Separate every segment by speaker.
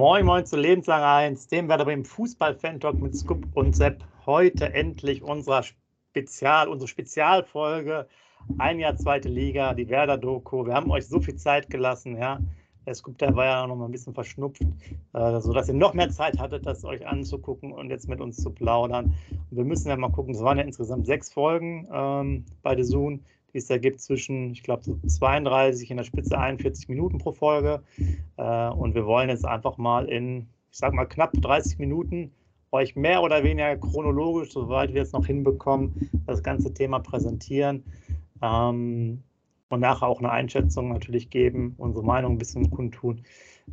Speaker 1: Moin Moin zu Lebenslang 1, dem Werder beim Fußball-Fan-Talk mit Scoop und Sepp. Heute endlich unser Spezial, unsere Spezialfolge. Ein Jahr zweite Liga, die Werder-Doku. Wir haben euch so viel Zeit gelassen, ja. Der Scoop, der war ja noch mal ein bisschen verschnupft, äh, sodass ihr noch mehr Zeit hattet, das euch anzugucken und jetzt mit uns zu plaudern. Und wir müssen ja mal gucken, es waren ja insgesamt sechs Folgen ähm, bei The Zoom die es da gibt zwischen, ich glaube, so 32 in der Spitze 41 Minuten pro Folge. Äh, und wir wollen jetzt einfach mal in, ich sage mal, knapp 30 Minuten euch mehr oder weniger chronologisch, soweit wir es noch hinbekommen, das ganze Thema präsentieren. Ähm, und nachher auch eine Einschätzung natürlich geben, unsere Meinung ein bisschen kundtun.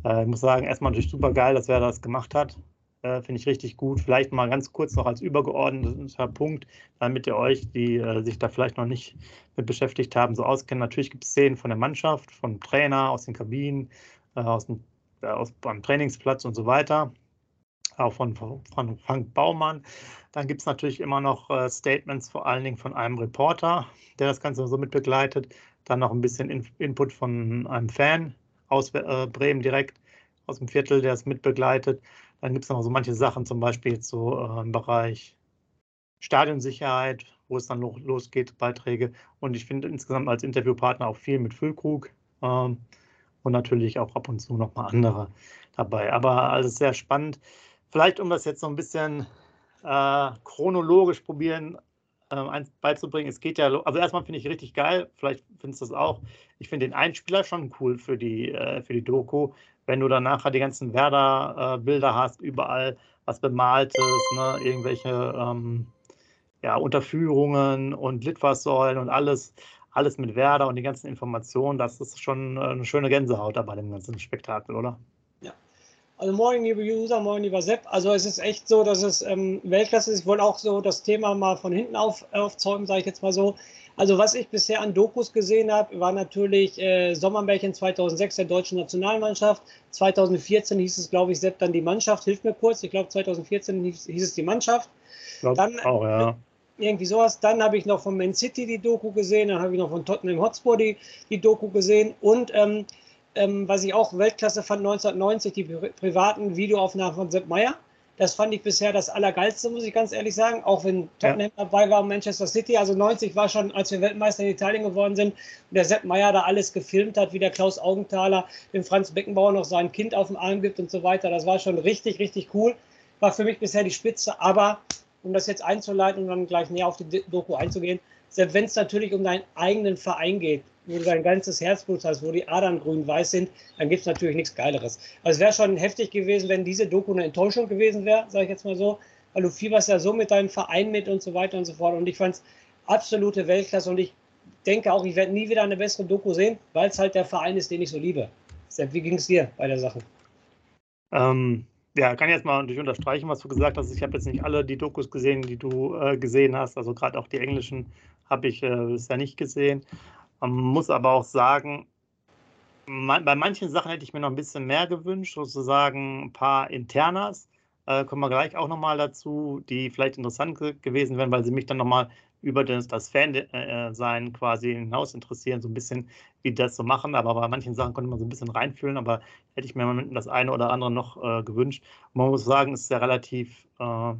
Speaker 1: Äh, ich muss sagen, erstmal natürlich super geil, dass wer das gemacht hat. Äh, Finde ich richtig gut. Vielleicht mal ganz kurz noch als übergeordneter Punkt, damit ihr euch, die äh, sich da vielleicht noch nicht mit beschäftigt haben, so auskennen. Natürlich gibt es Szenen von der Mannschaft, vom Trainer, aus den Kabinen, äh, aus dem äh, aus, beim Trainingsplatz und so weiter. Auch von, von Frank Baumann. Dann gibt es natürlich immer noch äh, Statements, vor allen Dingen von einem Reporter, der das Ganze so mit begleitet. Dann noch ein bisschen In Input von einem Fan aus äh, Bremen direkt, aus dem Viertel, der es mitbegleitet. Dann gibt es noch so manche Sachen, zum Beispiel so äh, im Bereich Stadionsicherheit, wo es dann losgeht, Beiträge. Und ich finde insgesamt als Interviewpartner auch viel mit Füllkrug ähm, und natürlich auch ab und zu nochmal andere dabei. Aber alles sehr spannend. Vielleicht, um das jetzt so ein bisschen äh, chronologisch probieren äh, beizubringen. Es geht ja, also erstmal finde ich richtig geil, vielleicht findest du das auch. Ich finde den Einspieler schon cool für die, äh, für die Doku, wenn du dann nachher die ganzen Werder-Bilder hast, überall was bemaltes, ne, irgendwelche ähm, ja, Unterführungen und Litfaßsäulen und alles, alles mit Werder und die ganzen Informationen, das ist schon eine schöne Gänsehaut da bei dem ganzen Spektakel, oder?
Speaker 2: Also morgen, liebe User, morgen, lieber Sepp. Also es ist echt so, dass es ähm, Weltklasse ist. Ich wollte auch so das Thema mal von hinten auf, aufzäumen, sage ich jetzt mal so. Also was ich bisher an Dokus gesehen habe, war natürlich äh, Sommermärchen 2006 der deutschen Nationalmannschaft. 2014 hieß es, glaube ich, Sepp dann die Mannschaft. Hilf mir kurz. Ich glaube 2014 hieß, hieß, es die Mannschaft.
Speaker 1: Glaub dann auch, ja.
Speaker 2: Irgendwie sowas. Dann habe ich noch von Man City die Doku gesehen. Dann habe ich noch von Tottenham Hotspur die, die Doku gesehen. Und ähm, ähm, was ich auch Weltklasse fand, 1990 die privaten Videoaufnahmen von Sepp Meyer. Das fand ich bisher das Allergeilste, muss ich ganz ehrlich sagen. Auch wenn Tottenham ja. dabei war und Manchester City. Also 90 war schon, als wir Weltmeister in Italien geworden sind und der Sepp Meyer da alles gefilmt hat, wie der Klaus Augenthaler dem Franz Beckenbauer noch sein Kind auf dem Arm gibt und so weiter. Das war schon richtig, richtig cool. War für mich bisher die Spitze. Aber um das jetzt einzuleiten und dann gleich näher auf die Doku einzugehen, selbst wenn es natürlich um deinen eigenen Verein geht, wo du dein ganzes Herzblut hast, wo die Adern grün-weiß sind, dann gibt es natürlich nichts Geileres. Also es wäre schon heftig gewesen, wenn diese Doku eine Enttäuschung gewesen wäre, sage ich jetzt mal so, weil du fieberst ja so mit deinem Verein mit und so weiter und so fort. Und ich fand es absolute Weltklasse und ich denke auch, ich werde nie wieder eine bessere Doku sehen, weil es halt der Verein ist, den ich so liebe. Sepp, wie ging es dir bei der Sache?
Speaker 1: Ähm, ja, kann jetzt mal natürlich unterstreichen, was du gesagt hast. Ich habe jetzt nicht alle die Dokus gesehen, die du äh, gesehen hast. Also gerade auch die englischen habe ich äh, bisher nicht gesehen. Man muss aber auch sagen, bei manchen Sachen hätte ich mir noch ein bisschen mehr gewünscht, sozusagen ein paar Internas. Äh, kommen wir gleich auch nochmal dazu, die vielleicht interessant gewesen wären, weil sie mich dann nochmal über das, das Fan-Sein quasi hinaus interessieren, so ein bisschen, wie das so machen. Aber bei manchen Sachen konnte man so ein bisschen reinfühlen, aber hätte ich mir das eine oder andere noch äh, gewünscht. Man muss sagen, es ist ja relativ äh,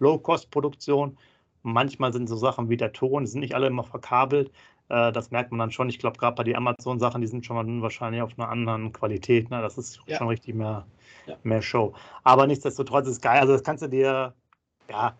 Speaker 1: Low-Cost-Produktion. Manchmal sind so Sachen wie der Ton, sind nicht alle immer verkabelt. Äh, das merkt man dann schon. Ich glaube, gerade bei den Amazon-Sachen, die sind schon wahrscheinlich auf einer anderen Qualität. Ne? Das ist ja. schon richtig mehr, ja. mehr Show. Aber nichtsdestotrotz ist es geil. Also, das kannst du dir, ja,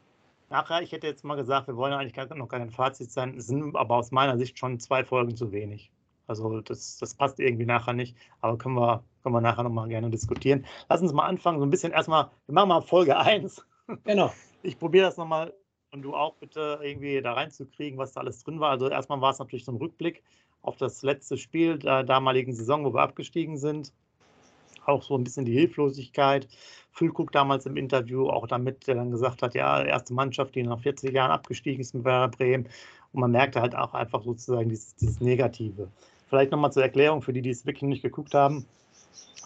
Speaker 1: nachher, ich hätte jetzt mal gesagt, wir wollen eigentlich noch kein Fazit sein, es sind aber aus meiner Sicht schon zwei Folgen zu wenig. Also das, das passt irgendwie nachher nicht, aber können wir, können wir nachher nochmal gerne diskutieren. Lass uns mal anfangen, so ein bisschen erstmal, wir machen mal Folge 1.
Speaker 2: Genau.
Speaker 1: Ich probiere das nochmal und du auch bitte irgendwie da reinzukriegen, was da alles drin war. Also erstmal war es natürlich so ein Rückblick auf das letzte Spiel der damaligen Saison, wo wir abgestiegen sind. Auch so ein bisschen die Hilflosigkeit. Füllkrug damals im Interview auch damit, der dann gesagt hat, ja, erste Mannschaft, die nach 40 Jahren abgestiegen ist mit Werder Bremen. Und man merkte halt auch einfach sozusagen dieses, dieses Negative. Vielleicht nochmal zur Erklärung für die, die es wirklich nicht geguckt haben.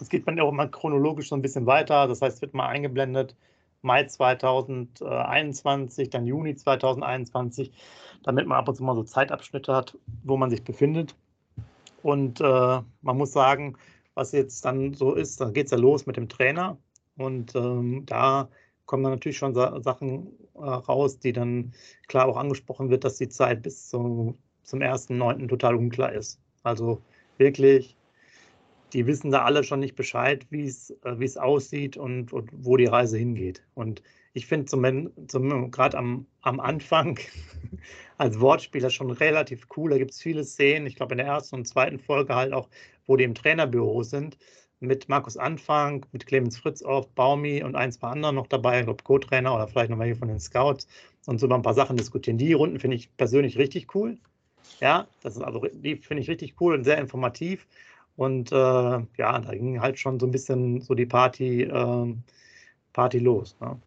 Speaker 1: Es geht man auch immer chronologisch so ein bisschen weiter. Das heißt, wird mal eingeblendet, Mai 2021, dann Juni 2021, damit man ab und zu mal so Zeitabschnitte hat, wo man sich befindet. Und äh, man muss sagen, was jetzt dann so ist, dann geht es ja los mit dem Trainer. Und ähm, da kommen dann natürlich schon Sa Sachen äh, raus, die dann klar auch angesprochen wird, dass die Zeit bis zum, zum 1.9. total unklar ist. Also wirklich die wissen da alle schon nicht Bescheid, wie es äh, aussieht und, und, wo die Reise hingeht. Und ich finde zum, zum, gerade am, am Anfang als Wortspieler schon relativ cool. Da gibt es viele Szenen, ich glaube in der ersten und zweiten Folge halt auch, wo die im Trainerbüro sind, mit Markus Anfang, mit Clemens Fritz auch, Baumi und ein, zwei anderen noch dabei, ich glaube Co-Trainer oder vielleicht noch welche von den Scouts und so über ein paar Sachen diskutieren. Die Runden finde ich persönlich richtig cool. Ja, das ist also, die finde ich richtig cool und sehr informativ. Und äh, ja, da ging halt schon so ein bisschen so die Party, äh, Party los. Ne?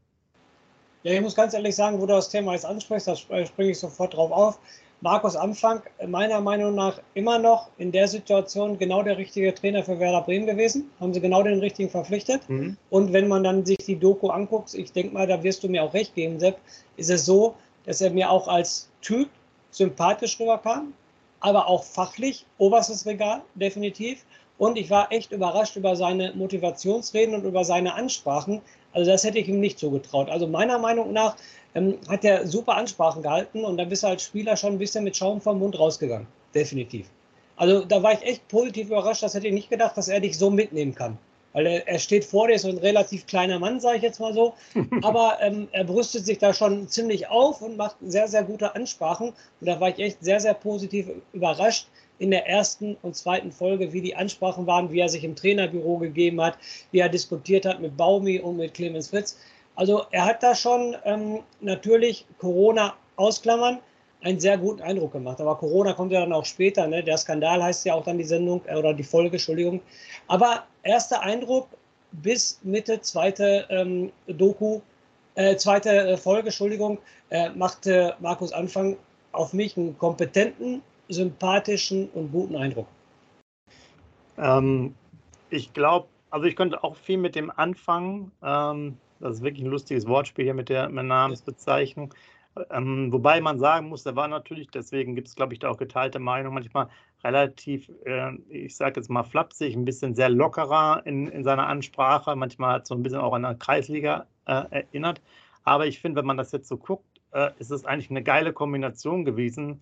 Speaker 2: Ja, ich muss ganz ehrlich sagen, wo du das Thema jetzt ansprichst, da springe ich sofort drauf auf. Markus Anfang, meiner Meinung nach immer noch in der Situation genau der richtige Trainer für Werder Bremen gewesen. Haben sie genau den richtigen verpflichtet. Mhm. Und wenn man dann sich die Doku anguckt, ich denke mal, da wirst du mir auch recht geben, Sepp, ist es so, dass er mir auch als Typ sympathisch rüberkam aber auch fachlich oberstes Regal, definitiv. Und ich war echt überrascht über seine Motivationsreden und über seine Ansprachen. Also das hätte ich ihm nicht zugetraut. Also meiner Meinung nach ähm, hat er super Ansprachen gehalten und da bist du als Spieler schon ein bisschen mit Schaum vom Mund rausgegangen. Definitiv. Also da war ich echt positiv überrascht. Das hätte ich nicht gedacht, dass er dich so mitnehmen kann. Weil er, er steht vor dir, ist so ein relativ kleiner Mann, sage ich jetzt mal so. Aber ähm, er brüstet sich da schon ziemlich auf und macht sehr, sehr gute Ansprachen. Und da war ich echt sehr, sehr positiv überrascht in der ersten und zweiten Folge, wie die Ansprachen waren, wie er sich im Trainerbüro gegeben hat, wie er diskutiert hat mit Baumi und mit Clemens Fritz. Also er hat da schon ähm, natürlich Corona ausklammern, einen sehr guten Eindruck gemacht. Aber Corona kommt ja dann auch später. Ne? Der Skandal heißt ja auch dann die Sendung äh, oder die Folge, Entschuldigung. Aber erster Eindruck bis Mitte zweite ähm, Doku, äh, zweite äh, Folge, Entschuldigung, äh, machte Markus Anfang auf mich einen kompetenten, sympathischen und guten Eindruck.
Speaker 1: Ähm, ich glaube, also ich könnte auch viel mit dem anfangen. Ähm, das ist wirklich ein lustiges Wortspiel hier mit der, mit der Namensbezeichnung. Ähm, wobei man sagen muss, der war natürlich, deswegen gibt es, glaube ich, da auch geteilte Meinung, manchmal relativ, äh, ich sage jetzt mal flapsig, ein bisschen sehr lockerer in, in seiner Ansprache. Manchmal hat so ein bisschen auch an der Kreisliga äh, erinnert. Aber ich finde, wenn man das jetzt so guckt, äh, ist es eigentlich eine geile Kombination gewesen.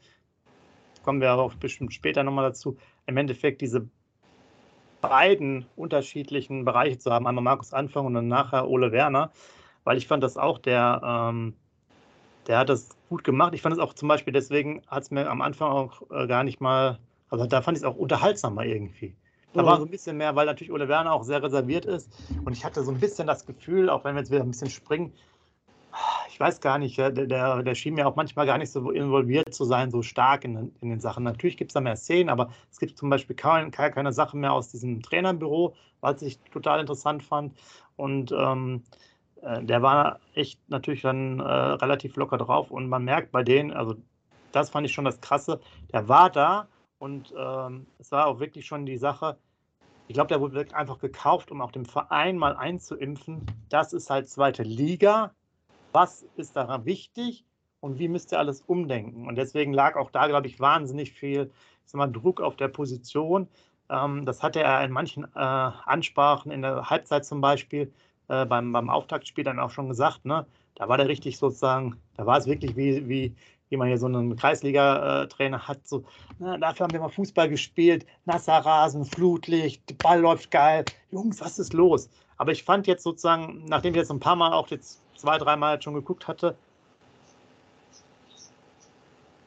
Speaker 1: Kommen wir auch bestimmt später nochmal dazu. Im Endeffekt diese beiden unterschiedlichen Bereiche zu haben. Einmal Markus Anfang und dann nachher Ole Werner. Weil ich fand das auch der, ähm, der hat das gut gemacht. Ich fand es auch zum Beispiel, deswegen hat es mir am Anfang auch äh, gar nicht mal, also da fand ich es auch unterhaltsamer irgendwie. Da mhm. war so ein bisschen mehr, weil natürlich Ole Werner auch sehr reserviert ist. Und ich hatte so ein bisschen das Gefühl, auch wenn wir jetzt wieder ein bisschen springen, ich weiß gar nicht, der, der, der schien mir auch manchmal gar nicht so involviert zu sein, so stark in, in den Sachen. Natürlich gibt es da mehr Szenen, aber es gibt zum Beispiel keine, keine Sachen mehr aus diesem Trainerbüro, was ich total interessant fand. Und ähm, äh, der war echt natürlich dann äh, relativ locker drauf und man merkt bei denen, also das fand ich schon das Krasse, der war da und ähm, es war auch wirklich schon die Sache, ich glaube, der wurde einfach gekauft, um auch dem Verein mal einzuimpfen, das ist halt zweite Liga, was ist daran wichtig und wie müsst ihr alles umdenken? Und deswegen lag auch da, glaube ich, wahnsinnig viel ich sag mal, Druck auf der Position. Ähm, das hatte er in manchen äh, Ansprachen in der Halbzeit zum Beispiel äh, beim, beim Auftaktspiel dann auch schon gesagt, ne? Da war der richtig sozusagen, da war es wirklich wie, wie, wie man hier so einen Kreisliga-Trainer hat. So, na, dafür haben wir mal Fußball gespielt, nasser Rasen, Flutlicht, Ball läuft geil. Jungs, was ist los? Aber ich fand jetzt sozusagen, nachdem ich jetzt ein paar Mal auch jetzt zwei, dreimal schon geguckt hatte,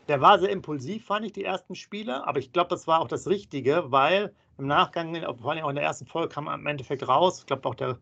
Speaker 1: der war sehr impulsiv, fand ich, die ersten Spiele. Aber ich glaube, das war auch das Richtige, weil im Nachgang, vor allem auch in der ersten Folge, kam im Endeffekt raus, ich glaube auch der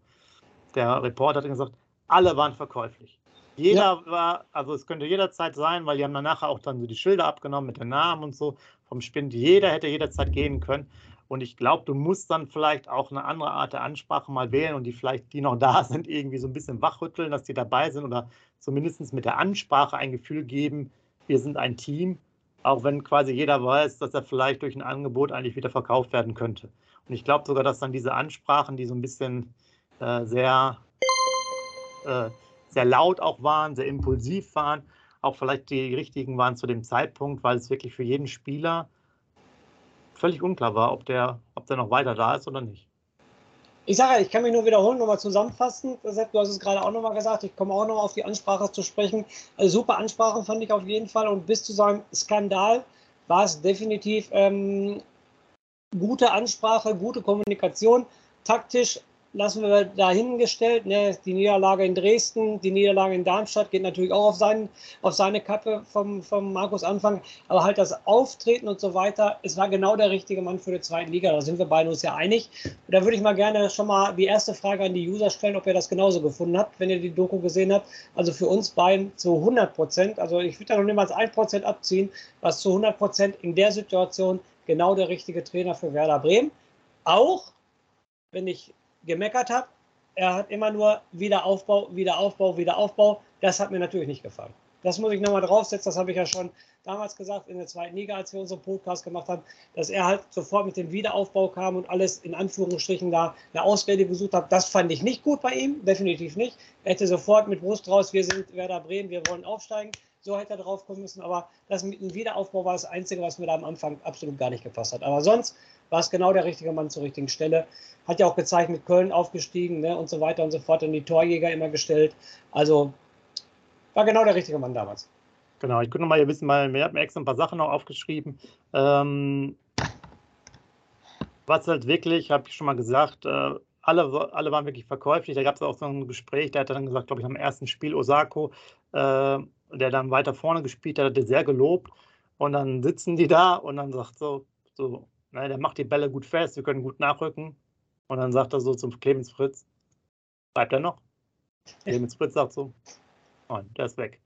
Speaker 1: der Reporter hat gesagt, alle waren verkäuflich. Jeder ja. war, also es könnte jederzeit sein, weil die haben dann nachher auch dann so die Schilder abgenommen mit den Namen und so vom Spind. Jeder hätte jederzeit gehen können. Und ich glaube, du musst dann vielleicht auch eine andere Art der Ansprache mal wählen und die vielleicht, die noch da sind, irgendwie so ein bisschen wachrütteln, dass die dabei sind oder zumindest mit der Ansprache ein Gefühl geben, wir sind ein Team, auch wenn quasi jeder weiß, dass er vielleicht durch ein Angebot eigentlich wieder verkauft werden könnte. Und ich glaube sogar, dass dann diese Ansprachen, die so ein bisschen äh, sehr äh, sehr laut auch waren, sehr impulsiv waren, auch vielleicht die richtigen waren zu dem Zeitpunkt, weil es wirklich für jeden Spieler völlig unklar war, ob der, ob der noch weiter da ist oder nicht.
Speaker 2: Ich sage, ich kann mich nur wiederholen, nochmal zusammenfassen. Du hast es gerade auch nochmal gesagt. Ich komme auch noch auf die Ansprache zu sprechen. Also super Ansprache fand ich auf jeden Fall. Und bis zu seinem Skandal war es definitiv ähm, gute Ansprache, gute Kommunikation. Taktisch lassen wir dahingestellt. Ne? Die Niederlage in Dresden, die Niederlage in Darmstadt geht natürlich auch auf, seinen, auf seine Kappe vom, vom Markus Anfang. Aber halt das Auftreten und so weiter, es war genau der richtige Mann für die zweite Liga. Da sind wir beide uns ja einig. Und da würde ich mal gerne schon mal die erste Frage an die User stellen, ob ihr das genauso gefunden habt, wenn ihr die Doku gesehen habt. Also für uns beiden zu 100 Prozent. Also ich würde da noch niemals 1 Prozent abziehen, was zu 100 Prozent in der Situation genau der richtige Trainer für Werder Bremen. Auch wenn ich gemeckert habe. Er hat immer nur Wiederaufbau, Wiederaufbau, Wiederaufbau. Das hat mir natürlich nicht gefallen. Das muss ich nochmal draufsetzen. Das habe ich ja schon damals gesagt in der zweiten Liga, als wir unseren Podcast gemacht haben, dass er halt sofort mit dem Wiederaufbau kam und alles in Anführungsstrichen da eine Ausrede gesucht hat. Das fand ich nicht gut bei ihm, definitiv nicht. Er hätte sofort mit Brust raus, wir sind Werder Bremen, wir wollen aufsteigen. So hätte er drauf kommen müssen. Aber das mit dem Wiederaufbau war das Einzige, was mir da am Anfang absolut gar nicht gepasst hat. Aber sonst war es genau der richtige Mann zur richtigen Stelle. Hat ja auch gezeigt, mit Köln aufgestiegen ne, und so weiter und so fort, und die Torjäger immer gestellt. Also war genau der richtige Mann damals.
Speaker 1: Genau, ich gucke nochmal hier ein bisschen mal, mir hat mir extra ein paar Sachen noch aufgeschrieben. Ähm, was halt wirklich, habe ich schon mal gesagt, äh, alle, alle waren wirklich verkäuflich. Da gab es auch so ein Gespräch, der hat dann gesagt, glaube ich, am ersten Spiel Osako, äh, der dann weiter vorne gespielt hat, hat er sehr gelobt. Und dann sitzen die da und dann sagt so, so Ne, der macht die Bälle gut fest, wir können gut nachrücken. Und dann sagt er so zum Clemens Fritz, bleibt er noch? Clemens Fritz sagt so, nein, der ist weg.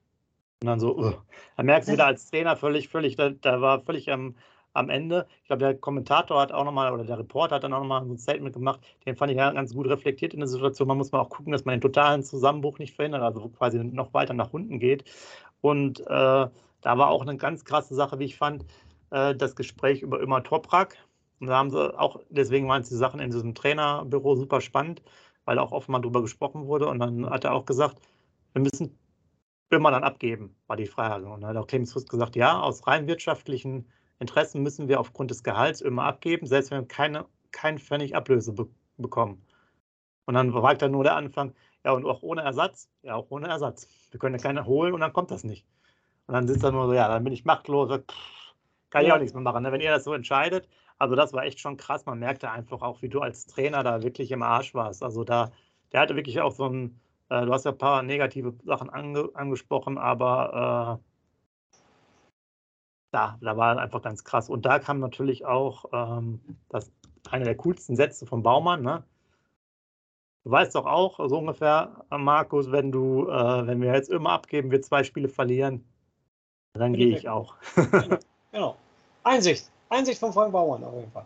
Speaker 1: Und dann so, uh. dann merkst du wieder als Trainer völlig, völlig, da, da war völlig am, am Ende. Ich glaube, der Kommentator hat auch nochmal, oder der Reporter hat dann auch nochmal ein Statement gemacht, den fand ich ja ganz gut reflektiert in der Situation. Man muss mal auch gucken, dass man den totalen Zusammenbruch nicht verhindert, also quasi noch weiter nach unten geht. Und äh, da war auch eine ganz krasse Sache, wie ich fand, äh, das Gespräch über Immer Toprak. Und da haben sie auch, deswegen waren die Sachen in diesem Trainerbüro super spannend, weil auch oft mal drüber gesprochen wurde. Und dann hat er auch gesagt, wir müssen immer dann abgeben, war die Frage. Und dann hat auch Clemens Fuß gesagt, ja, aus rein wirtschaftlichen Interessen müssen wir aufgrund des Gehalts immer abgeben, selbst wenn wir keine, keinen Pfennig Ablöse be bekommen. Und dann war dann nur der Anfang, ja, und auch ohne Ersatz, ja, auch ohne Ersatz. Wir können ja keine holen und dann kommt das nicht. Und dann sitzt er nur so, ja, dann bin ich machtlos, pff, kann ich auch nichts mehr machen, ne? wenn ihr das so entscheidet. Also das war echt schon krass. Man merkte einfach auch, wie du als Trainer da wirklich im Arsch warst. Also da, der hatte wirklich auch so ein, äh, du hast ja ein paar negative Sachen ange, angesprochen, aber äh, da, da war einfach ganz krass. Und da kam natürlich auch ähm, das, eine der coolsten Sätze vom Baumann. Ne? Du weißt doch auch so ungefähr, Markus, wenn du, äh, wenn wir jetzt immer abgeben, wir zwei Spiele verlieren, dann gehe ich auch.
Speaker 2: genau. Einsicht. Einsicht von Frank Baumann auf jeden Fall.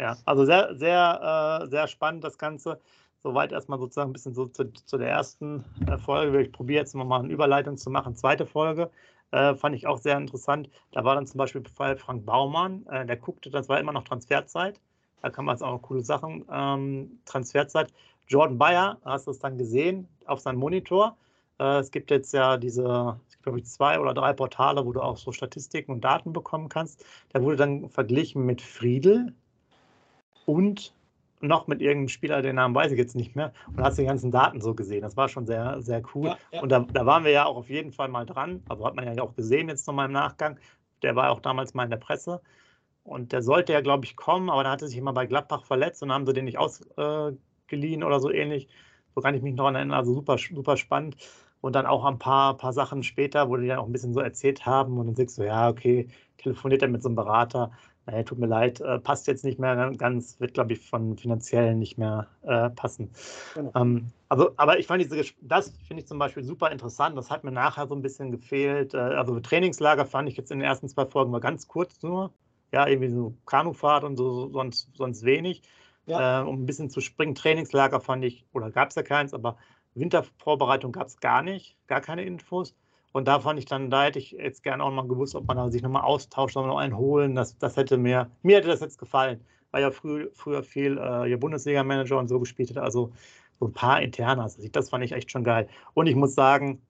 Speaker 1: Ja, also sehr, sehr, äh, sehr spannend das Ganze. Soweit erstmal sozusagen ein bisschen so zu, zu der ersten äh, Folge. Ich probiere jetzt nochmal eine Überleitung zu machen. Zweite Folge äh, fand ich auch sehr interessant. Da war dann zum Beispiel Fall Frank Baumann, äh, der guckte, das war immer noch Transferzeit. Da kann man jetzt auch coole Sachen. Ähm, Transferzeit. Jordan Bayer, hast du es dann gesehen auf seinem Monitor. Äh, es gibt jetzt ja diese, glaube ich, zwei oder drei Portale, wo du auch so Statistiken und Daten bekommen kannst. Da wurde dann verglichen mit Friedel und noch mit irgendeinem Spieler, den Namen weiß ich jetzt nicht mehr, und hast die ganzen Daten so gesehen. Das war schon sehr, sehr cool. Ja, ja. Und da, da, waren wir ja auch auf jeden Fall mal dran. Also hat man ja auch gesehen jetzt nochmal im Nachgang. Der war auch damals mal in der Presse. Und der sollte ja, glaube ich, kommen, aber dann hatte sich immer bei Gladbach verletzt und haben sie den nicht ausgeliehen oder so ähnlich. So kann ich mich noch erinnern. Also super, super spannend. Und dann auch ein paar, paar Sachen später, wo die dann auch ein bisschen so erzählt haben und dann sagst du, ja, okay, telefoniert er mit so einem Berater. Naja, tut mir leid, äh, passt jetzt nicht mehr ganz, wird, glaube ich, von finanziell nicht mehr äh, passen. Genau. Ähm, also, aber ich fand diese, das finde ich zum Beispiel super interessant. Das hat mir nachher so ein bisschen gefehlt. Äh, also Trainingslager fand ich jetzt in den ersten zwei Folgen mal ganz kurz nur. Ja, irgendwie so Kanufahrt und so, sonst, sonst wenig. Ja. Äh, um ein bisschen zu springen. Trainingslager fand ich, oder gab es ja keins, aber Wintervorbereitung gab es gar nicht, gar keine Infos. Und da fand ich dann, da hätte ich jetzt gerne auch mal gewusst, ob man sich nochmal austauscht, noch einen holen. Das, das hätte mir, mir hätte das jetzt gefallen, weil ja früh, früher viel äh, ihr Bundesliga-Manager und so gespielt hat. Also so ein paar Internas. Also das fand ich echt schon geil. Und ich muss sagen,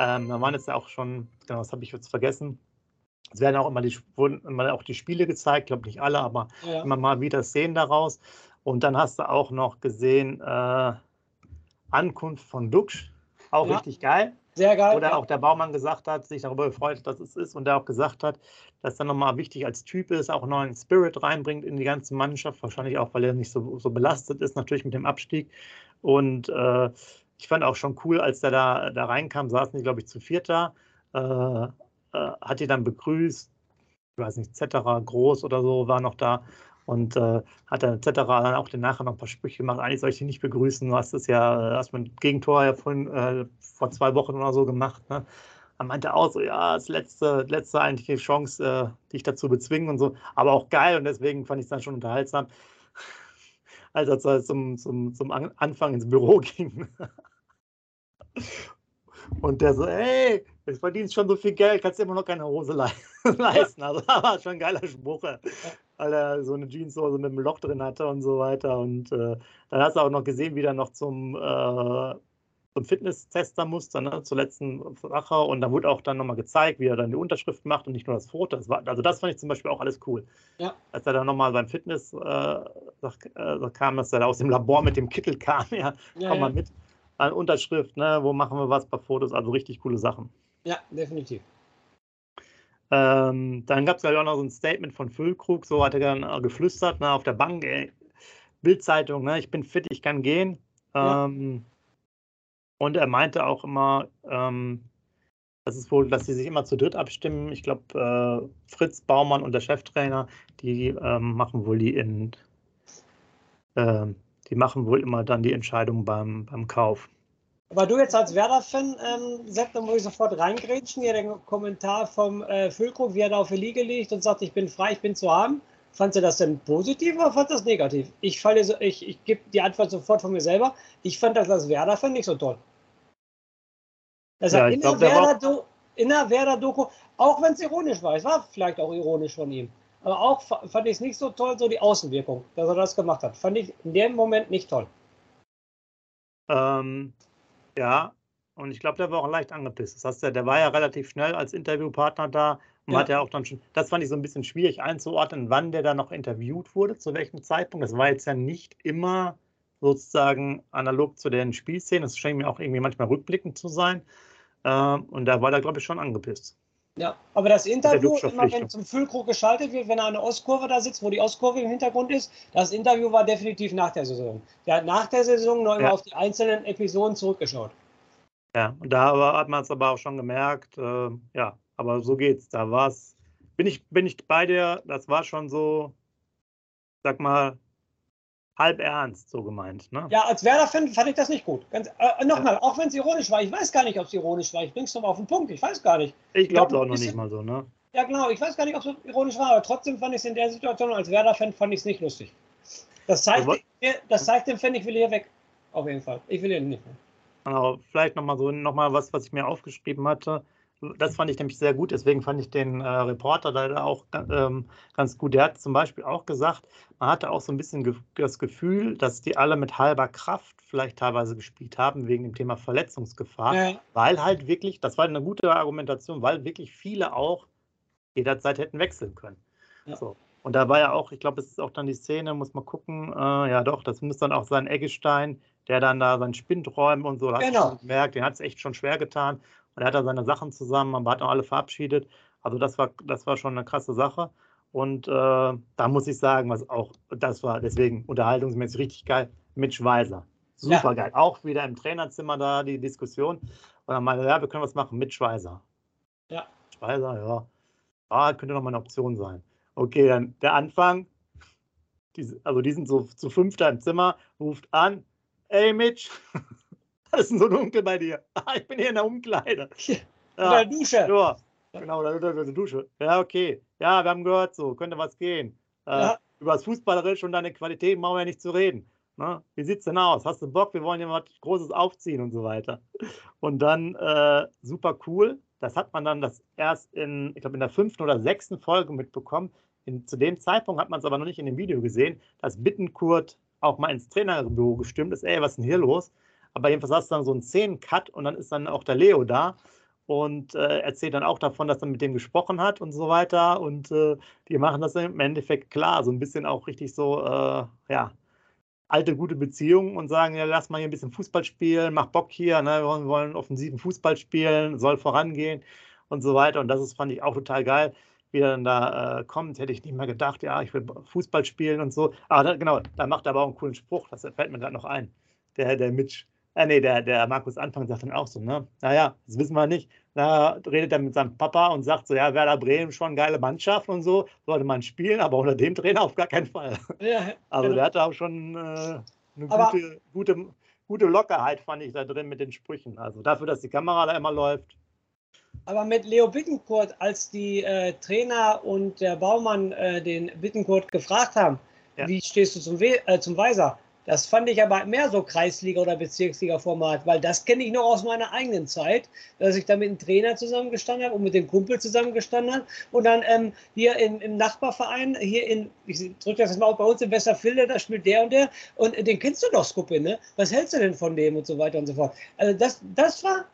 Speaker 1: ähm, da waren jetzt ja auch schon, genau, das habe ich jetzt vergessen. Es werden auch immer die, wurden immer auch die Spiele gezeigt, glaube nicht alle, aber ja. immer mal wieder Szenen daraus. Und dann hast du auch noch gesehen äh, Ankunft von Duxch, auch ja. richtig geil.
Speaker 2: Sehr geil.
Speaker 1: Oder ja. auch der Baumann gesagt hat, sich darüber gefreut, dass es ist und der auch gesagt hat, dass er nochmal wichtig als Typ ist, auch einen neuen Spirit reinbringt in die ganze Mannschaft. Wahrscheinlich auch, weil er nicht so, so belastet ist, natürlich mit dem Abstieg. Und äh, ich fand auch schon cool, als der da, da reinkam, saßen die, glaube ich, zu viert da, äh, äh, hat die dann begrüßt, ich weiß nicht, Zetterer groß oder so war noch da und äh, hat dann etc. dann auch nachher noch ein paar Sprüche gemacht. Eigentlich soll ich dich nicht begrüßen. Du hast es ja, hast mein Gegentor ja vorhin, äh, vor zwei Wochen oder so gemacht. Ne? Er meinte auch so, ja, das letzte, letzte eigentliche Chance, äh, dich dazu bezwingen und so. Aber auch geil und deswegen fand ich es dann schon unterhaltsam, als er zum, zum, zum Anfang ins Büro ging. Und der so, hey, du verdienst schon so viel Geld, kannst immer noch keine Hose le leisten. Also, das war schon ein geiler Spruch weil er so eine Jeanshose mit einem Loch drin hatte und so weiter. Und äh, dann hast du auch noch gesehen, wie er noch zum, äh, zum Fitnesstester musste, ne, zur letzten Sache. Und da wurde auch dann nochmal gezeigt, wie er dann die Unterschrift macht und nicht nur das Foto. Das war, also das fand ich zum Beispiel auch alles cool. Ja. Als er dann nochmal beim Fitness äh, sag, äh, kam, dass er da aus dem Labor mit dem Kittel kam, ja, ja komm ja. mal mit. An Unterschrift, ne, wo machen wir was, bei Fotos, also richtig coole Sachen.
Speaker 2: Ja, definitiv.
Speaker 1: Ähm, dann gab es ja auch noch so ein Statement von Füllkrug, so hat er dann äh, geflüstert ne, auf der Bank, ey, Bildzeitung, ne, ich bin fit, ich kann gehen. Ja. Ähm, und er meinte auch immer, ähm, das ist wohl, dass sie sich immer zu dritt abstimmen. Ich glaube, äh, Fritz Baumann und der Cheftrainer, die ähm, machen wohl die in, äh, die machen wohl immer dann die Entscheidung beim, beim Kauf.
Speaker 2: Aber du jetzt als Werder-Fan, ähm, Sepp, dann muss ich sofort reingrätschen. Hier der Kommentar vom äh, Füllkrug, wie er da auf die Liege liegt und sagt, ich bin frei, ich bin zu haben. Fandst du das denn positiv oder fandst du das negativ? Ich, so, ich, ich gebe die Antwort sofort von mir selber. Ich fand das als Werder-Fan nicht so toll. Also ja, in, glaub, der Werder in der Werder-Doku, auch wenn es ironisch war, es war vielleicht auch ironisch von ihm, aber auch fand ich es nicht so toll, so die Außenwirkung, dass er das gemacht hat. Fand ich in dem Moment nicht toll.
Speaker 1: Ähm, ja, und ich glaube, der war auch leicht angepisst. Das heißt, der, der war ja relativ schnell als Interviewpartner da und ja. hat ja auch dann schon, das fand ich so ein bisschen schwierig einzuordnen, wann der da noch interviewt wurde, zu welchem Zeitpunkt. Das war jetzt ja nicht immer sozusagen analog zu den Spielszenen. Das scheint mir auch irgendwie manchmal rückblickend zu sein. Ähm, und da war der, glaube ich, schon angepisst.
Speaker 2: Ja, aber das Interview, immer wenn zum Füllkrug geschaltet wird, wenn er eine Ostkurve da sitzt, wo die Ostkurve im Hintergrund ist, das Interview war definitiv nach der Saison. Der hat nach der Saison noch immer auf die einzelnen Episoden zurückgeschaut.
Speaker 1: Ja, und da hat man es aber auch schon gemerkt, äh, ja, aber so geht's. Da war es, bin ich, bin ich bei dir, das war schon so, sag mal, halb ernst so gemeint. Ne?
Speaker 2: Ja, als Werder-Fan fand ich das nicht gut. Ganz, äh, Nochmal, ja. auch wenn es ironisch war, ich weiß gar nicht, ob es ironisch war. Ich bring's nochmal auf den Punkt, ich weiß gar nicht.
Speaker 1: Ich glaube glaub, auch noch nicht mal so, ne?
Speaker 2: Ja, genau, ich weiß gar nicht, ob es ironisch war, aber trotzdem fand ich es in der Situation als Werder-Fan fand ich es nicht lustig. Das zeigt, das zeigt dem Fan, ich will hier weg. Auf jeden Fall. Ich will hier nicht mehr.
Speaker 1: Genau, vielleicht nochmal so nochmal was, was ich mir aufgeschrieben hatte das fand ich nämlich sehr gut, deswegen fand ich den äh, Reporter da auch ähm, ganz gut. Der hat zum Beispiel auch gesagt, man hatte auch so ein bisschen ge das Gefühl, dass die alle mit halber Kraft vielleicht teilweise gespielt haben, wegen dem Thema Verletzungsgefahr, ja. weil halt wirklich, das war eine gute Argumentation, weil wirklich viele auch jederzeit hätten wechseln können. Ja. So. Und da war ja auch, ich glaube, es ist auch dann die Szene, muss man gucken, äh, ja doch, das muss dann auch sein Eggestein, der dann da seinen Spindräumen und so, da genau. hat gemerkt, den hat es echt schon schwer getan. Und er hat da seine Sachen zusammen, man hat auch alle verabschiedet. Also das war, das war schon eine krasse Sache. Und äh, da muss ich sagen, was auch, das war deswegen unterhaltungsmäßig richtig geil, Mitch Weiser. Super ja. geil. Auch wieder im Trainerzimmer da die Diskussion. Und dann meinte ja, wir können was machen mit Schweizer.
Speaker 2: Ja.
Speaker 1: Schweizer, ja. Ah, könnte noch mal eine Option sein. Okay, dann der Anfang. Die, also die sind so zu fünfter im Zimmer, ruft an. Ey Mitch, ist so dunkel bei dir. Ah, ich bin hier in der Umkleide.
Speaker 2: Ja, in der Dusche.
Speaker 1: Ja, genau, da der Dusche. Ja, okay. Ja, wir haben gehört, so könnte was gehen. Äh, ja. Über das Fußballerische und deine Qualität brauchen wir ja nicht zu reden. Ne? Wie es denn aus? Hast du Bock? Wir wollen ja was Großes aufziehen und so weiter. Und dann äh, super cool. Das hat man dann das erst in, ich glaube, in der fünften oder sechsten Folge mitbekommen. In, zu dem Zeitpunkt hat man es aber noch nicht in dem Video gesehen, dass Bittenkurt auch mal ins Trainerbüro gestimmt ist. Ey, was ist denn hier los? Aber jedenfalls hast du dann so einen Szenen-Cut und dann ist dann auch der Leo da und äh, erzählt dann auch davon, dass er mit dem gesprochen hat und so weiter. Und äh, die machen das im Endeffekt klar, so ein bisschen auch richtig so, äh, ja, alte gute Beziehungen und sagen, ja, lass mal hier ein bisschen Fußball spielen, mach Bock hier, ne? wir wollen, offensiven Fußball spielen, soll vorangehen und so weiter. Und das ist, fand ich auch total geil, wie er dann da äh, kommt. Hätte ich nicht mal gedacht, ja, ich will Fußball spielen und so. Aber da, genau, da macht er aber auch einen coolen Spruch, das fällt mir gerade noch ein. Der, der Mitch, äh, nee, der, der Markus Anfang sagt dann auch so, ne? Naja, das wissen wir nicht. Da redet er mit seinem Papa und sagt so, ja, Werder Bremen schon geile Mannschaft und so, sollte man spielen, aber unter dem Trainer auf gar keinen Fall. Ja, also genau. der hatte auch schon äh, eine gute, gute, gute Lockerheit, fand ich da drin mit den Sprüchen. Also dafür, dass die Kamera da immer läuft.
Speaker 2: Aber mit Leo Bittencourt, als die äh, Trainer und der Baumann äh, den Bittencourt gefragt haben, ja. wie stehst du zum, We äh, zum Weiser, das fand ich aber mehr so Kreisliga- oder Bezirksliga-Format, weil das kenne ich noch aus meiner eigenen Zeit, dass ich da mit dem Trainer zusammengestanden habe und mit dem Kumpel zusammengestanden habe. Und dann ähm, hier in, im Nachbarverein, hier in, ich drücke das mal auf, bei uns in Westerfilde, da spielt der und der. Und den kennst du doch, Skuppe, ne? Was hältst du denn von dem und so weiter und so fort? Also das, das war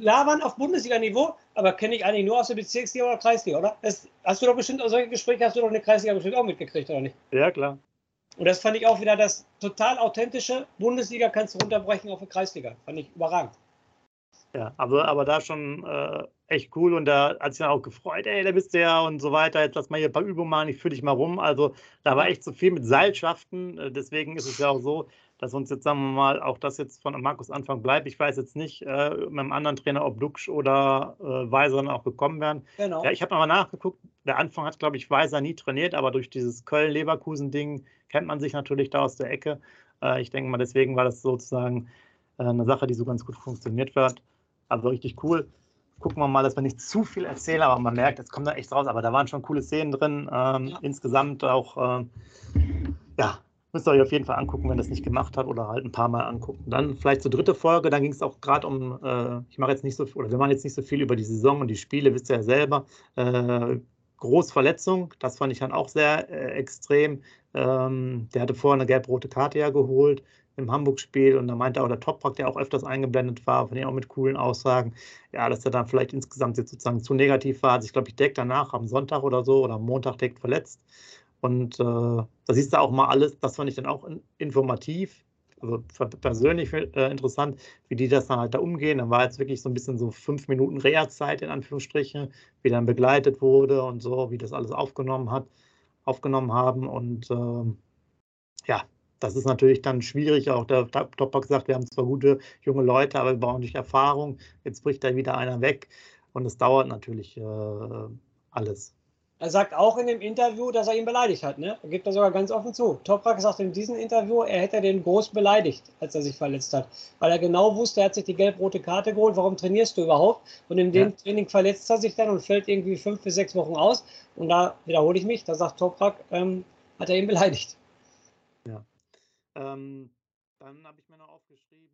Speaker 2: Labern auf Bundesliga-Niveau, aber kenne ich eigentlich nur aus der Bezirksliga oder Kreisliga, oder? Das, hast du doch bestimmt, solche Gespräche hast du doch in der Kreisliga bestimmt auch mitgekriegt, oder nicht?
Speaker 1: Ja, klar.
Speaker 2: Und das fand ich auch wieder das total authentische. Bundesliga kannst du runterbrechen auf eine Kreisliga. Fand ich überragend.
Speaker 1: Ja, aber, aber da schon äh, echt cool und da hat sich dann auch gefreut, ey, da bist du ja und so weiter. Jetzt lass mal hier ein paar Übungen machen, ich führe dich mal rum. Also da war echt so viel mit Seilschaften. Äh, deswegen ist es ja auch so, dass uns jetzt, sagen wir mal, auch das jetzt von Markus Anfang bleibt. Ich weiß jetzt nicht äh, mit einem anderen Trainer, ob Lux oder äh, Weiser dann auch gekommen wären. Genau. Ja, ich habe mal nachgeguckt. Der Anfang hat, glaube ich, Weiser nie trainiert, aber durch dieses Köln-Leverkusen-Ding kennt man sich natürlich da aus der Ecke. Äh, ich denke mal, deswegen war das sozusagen äh, eine Sache, die so ganz gut funktioniert wird. Also richtig cool. Gucken wir mal, dass wir nicht zu viel erzählen, aber man merkt, es kommt da echt raus. Aber da waren schon coole Szenen drin. Ähm, ja. Insgesamt auch, äh, ja, müsst ihr euch auf jeden Fall angucken, wenn das nicht gemacht habt oder halt ein paar Mal angucken. Dann vielleicht zur dritte Folge, dann ging es auch gerade um, äh, ich mache jetzt nicht so, oder wir machen jetzt nicht so viel über die Saison und die Spiele, wisst ihr ja selber. Äh, Großverletzung, das fand ich dann auch sehr äh, extrem. Ähm, der hatte vorher eine gelb-rote Karte ja geholt im Hamburg-Spiel und da meinte auch der Toprak, der auch öfters eingeblendet war, von dem auch mit coolen Aussagen, ja, dass er dann vielleicht insgesamt jetzt sozusagen zu negativ war. Also ich glaube, ich deckt danach am Sonntag oder so oder am Montag deckt verletzt. Und äh, da siehst du auch mal alles, das fand ich dann auch informativ, also persönlich äh, interessant, wie die das dann halt da umgehen. Dann war jetzt wirklich so ein bisschen so fünf Minuten Reha-Zeit in Anführungsstrichen, wie dann begleitet wurde und so, wie das alles aufgenommen hat aufgenommen haben. Und ähm, ja, das ist natürlich dann schwierig. Auch der Topper gesagt, wir haben zwar gute junge Leute, aber wir brauchen nicht Erfahrung. Jetzt bricht da wieder einer weg und es dauert natürlich äh, alles.
Speaker 2: Er sagt auch in dem Interview, dass er ihn beleidigt hat. Ne? Er gibt da sogar ganz offen zu. Toprak sagt in diesem Interview, er hätte den groß beleidigt, als er sich verletzt hat. Weil er genau wusste, er hat sich die gelb-rote Karte geholt. Warum trainierst du überhaupt? Und in dem ja. Training verletzt er sich dann und fällt irgendwie fünf bis sechs Wochen aus. Und da wiederhole ich mich, da sagt Toprak, ähm, hat er ihn beleidigt.
Speaker 1: Ja. Ähm, dann habe ich mir noch aufgeschrieben.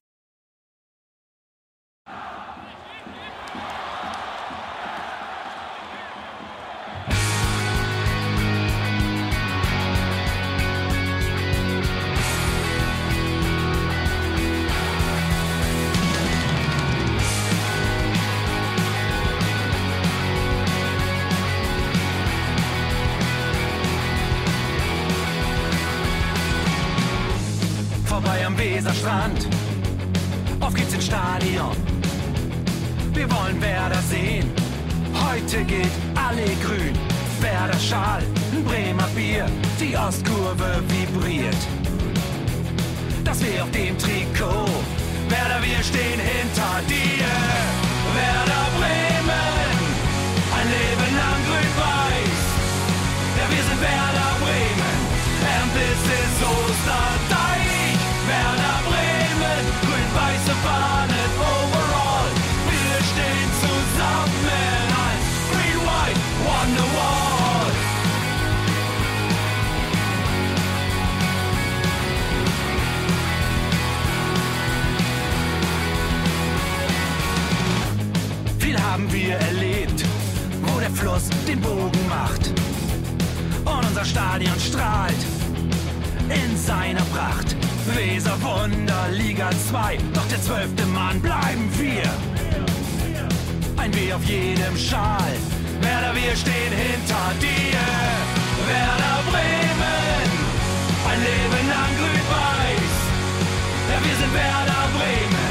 Speaker 3: Weserstrand. Auf geht's ins Stadion. Wir wollen Werder sehen. Heute geht alle grün. Werder Schal, ein Bremer Bier. Die Ostkurve vibriert. Das wir auf dem Trikot. Werder, wir stehen hinter dir. Werder Bremen. Weser Wunder, Liga 2, doch der zwölfte Mann bleiben wir. Ein W auf jedem Schal, Werder, wir stehen hinter dir. Werder Bremen, ein Leben lang grün-weiß. Ja, wir sind Werder Bremen,